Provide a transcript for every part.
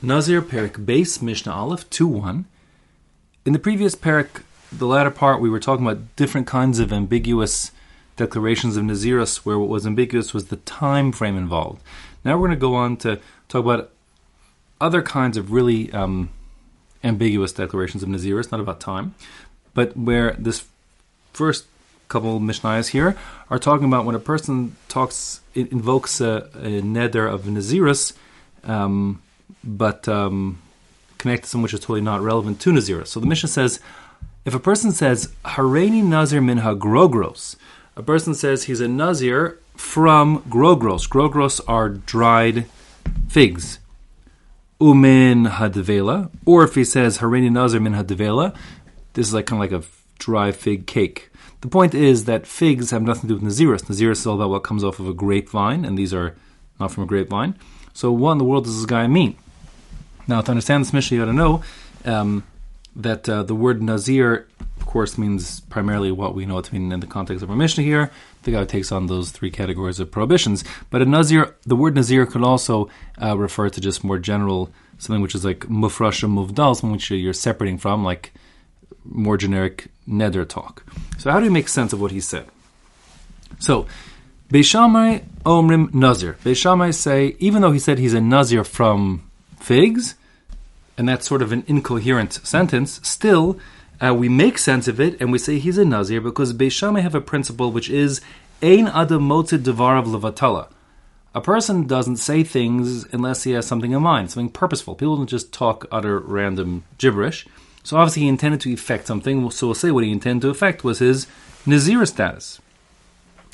Nazir Perik Beis Mishnah Aleph 2 1. In the previous Perik, the latter part, we were talking about different kinds of ambiguous declarations of Nazirus, where what was ambiguous was the time frame involved. Now we're going to go on to talk about other kinds of really um, ambiguous declarations of Nazirus, not about time, but where this first couple Mishnayos here are talking about when a person talks, invokes a, a neder of Nazirus. Um, but um, connected to something which is totally not relevant to Nazir. So the Mishnah says, if a person says, Hareni Nazir min grogros, a person says he's a Nazir from grogros. Grogros are dried figs. Umin hadvela, or if he says Hareni Nazir min hadvela, this is like kind of like a dry fig cake. The point is that figs have nothing to do with Naziris. Naziris is all about what comes off of a grapevine, and these are not from a grapevine. So what in the world does this guy mean? Now, to understand this Mishnah, you got to know um, that uh, the word Nazir, of course, means primarily what we know it to mean in the context of our Mishnah here. The guy takes on those three categories of prohibitions. But a Nazir, the word Nazir could also uh, refer to just more general, something which is like mufrasha muvdal, something which you're separating from, like more generic neder talk. So how do we make sense of what he said? So Beis Shammai Omrim Nazir. Beis Shammai say, even though he said he's a Nazir from figs, and that's sort of an incoherent sentence, still uh, we make sense of it and we say he's a Nazir because Beis Shammai have a principle which is Ein Adam Motzid Devarav Levatala. A person doesn't say things unless he has something in mind, something purposeful. People don't just talk utter random gibberish. So obviously he intended to effect something, so we'll say what he intended to effect was his Nazir status.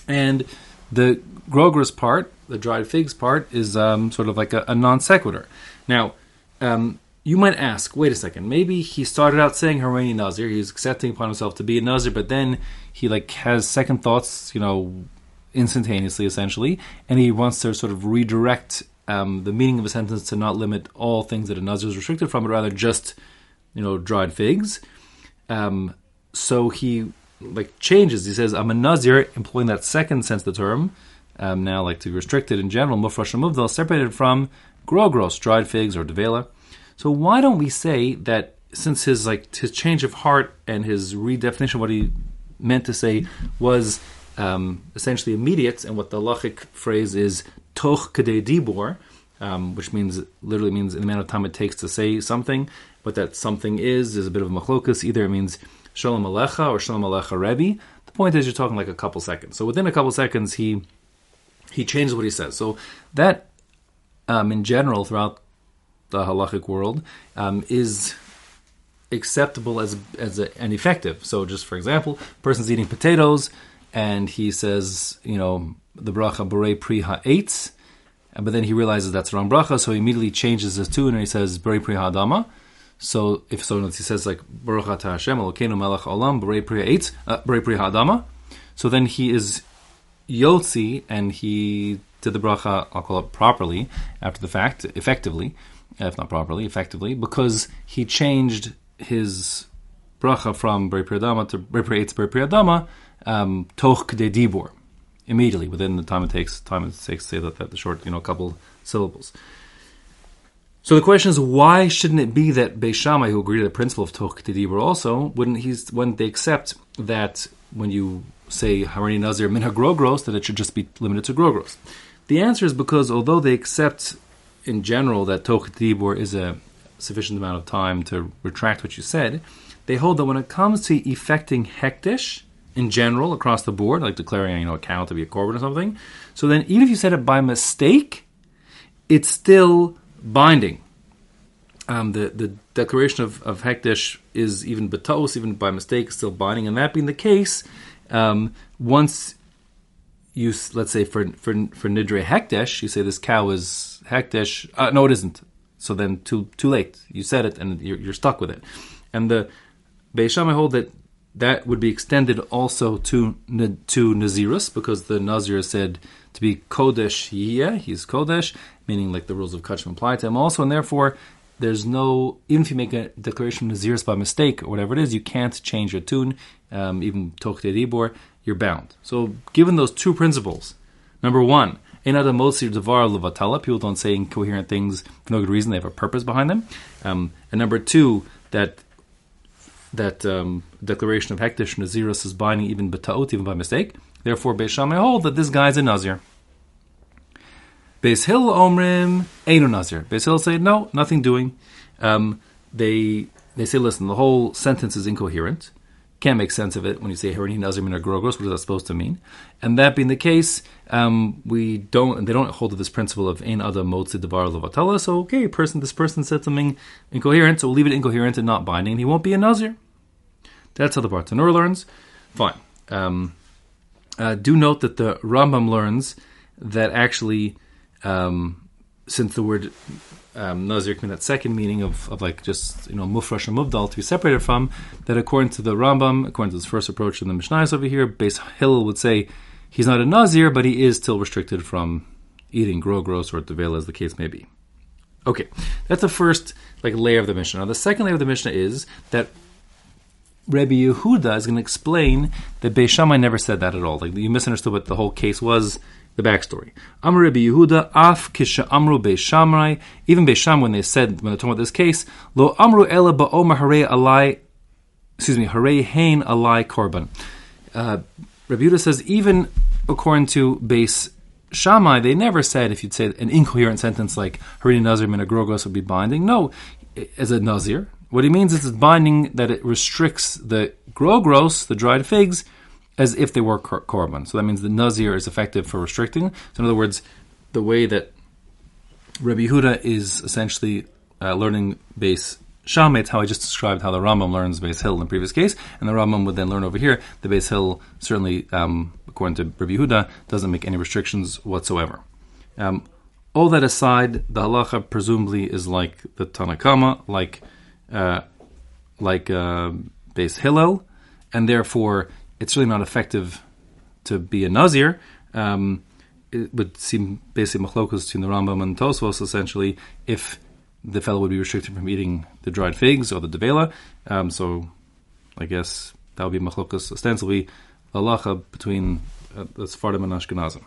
And the grogros part, the dried figs part, is um, sort of like a, a non sequitur. Now, um, you might ask, wait a second, maybe he started out saying Harani Nazir, he's accepting upon himself to be a Nazir, but then he like has second thoughts, you know, instantaneously, essentially, and he wants to sort of redirect um, the meaning of a sentence to not limit all things that a Nazir is restricted from, but rather just, you know, dried figs. Um, so he like changes. He says, "I'm a nazir," employing that second sense of the term. Um, now, like to be restricted in general, muvdal, separated from grogros, dried figs, or devela. So why don't we say that since his like his change of heart and his redefinition of what he meant to say was um, essentially immediate, and what the halachic phrase is toch kadei dibor, um, which means literally means in the amount of time it takes to say something. What that something is is a bit of a machlokas. Either it means Shalom Alecha or Shalom Alecha Rebbe. The point is, you're talking like a couple seconds. So within a couple seconds, he he changes what he says. So that, um, in general, throughout the halachic world, um, is acceptable as as a, and effective. So, just for example, person's eating potatoes, and he says, you know, the bracha borei pri ha'etz, but then he realizes that's the wrong bracha, so he immediately changes his tune and he says borei pri ha'adama. So if so, he says like Baruch Atah Hashem Elokeinu Melech Olam B'rei Pri Eitz uh, B'rei Pri Ha'adama. So then he is Yotzi and he did the bracha. I'll call it properly after the fact, effectively, if not properly, effectively, because he changed his bracha from B'rei Pri Ha'adama to B'rei Pri Eitz B'rei Pri Ha'adama um, Toch K'dei Dibor immediately within the time it takes time it takes to say that, that the short you know couple syllables. So the question is, why shouldn't it be that Beis Shammai, who agreed to the principle of Toch Dibur also, wouldn't he, when they accept that when you say Harani Nazir Minha Grogros, that it should just be limited to Grogros? The answer is because although they accept in general that Toch Dibur is a sufficient amount of time to retract what you said, they hold that when it comes to effecting Hekdesh, in general, across the board, like declaring you know a cow to be a korban or something, so then even if you said it by mistake, it's still binding. Um, the the declaration of, of Hekdesh is even betos, even by mistake, still binding. And that being the case, um, once you let's say for for for nidre Hekdesh, you say this cow is Hekdesh. Uh, no, it isn't. So then too too late. You said it, and you're, you're stuck with it. And the Beis Shammai hold that that would be extended also to to Nazirus because the Nazir said to be Kodesh yeah, he's Kodesh, meaning like the rules of Kachim apply to him also, and therefore there's no even if you make a declaration of Nazirus by mistake or whatever it is, you can't change your tune, um, even Tokte Dibor, you're bound. So given those two principles, number one, Another motzir devar levatala. People don't say incoherent things for no good reason. They have a purpose behind them. Um, and number two, that that um, declaration of hekdesh nazirus is binding even betaot, even by mistake. Therefore, Beis Shammai hold that this guy is a nazir. Beis Hill omrim einu nazir. Beis Hill say no, nothing doing. Um, they they say, listen, the whole sentence is incoherent. Can't make sense of it when you say Harini Nazir Min Grogros. What is that supposed to mean? And that being the case, um, we don't. They don't hold to this principle of Ein Adam Motzi Devar Levatala. So okay, person, this person said something incoherent, so we'll leave it incoherent and not binding. He won't be a Nazir. That's how the Bartenura learns. Fine. Um, uh, do note that the Rambam learns that actually, um, since the word um, Nazir can that second meaning of, of like just you know mufrash and muvdal to be separated from, that according to the Rambam, according to this first approach in the Mishnahs over here, Beis Hill would say he's not a Nazir, but he is still restricted from eating grogros or devela, as the case may be. Okay, that's the first like layer of the Mishnah. Now the second layer of the Mishnah is that Rabbi Yehuda is going to explain that Beis never said that at all. Like you misunderstood what the whole case was. The backstory. Amr Rabbi Yehuda af kisha amru Beis. Even Beis when they said when they're talking about this case, lo amru ela ba'omer hare alai. Excuse me, hare hain alai korban. Uh, Rabbi Yehuda says even according to Beis Shammai, they never said if you'd say an incoherent sentence like Harini Nazir min would be binding. No, as a Nazir, what he means is it's binding that it restricts the grogros, the dried figs, as if they were kor- korban. So that means the nazir is effective for restricting. So in other words, the way that Rabbi Yehuda is essentially uh, learning Beis Shammai, it's how I just described how the Rambam learns Beis Hill in the previous case, and the Rambam would then learn over here. The Beis Hill certainly, um, according to Rabbi Yehuda, doesn't make any restrictions whatsoever. Um, all that aside, the halacha presumably is like the Tanna Kamma, like uh, like uh, Beis Hillel, and therefore it's really not effective to be a Nazir. Um, it would seem basically machlokas between the Rambam and Tosfos essentially if the fellow would be restricted from eating the dried figs or the devela. Um, so I guess that would be machlokas ostensibly halacha between uh, the Sephardim and Ashkenazim.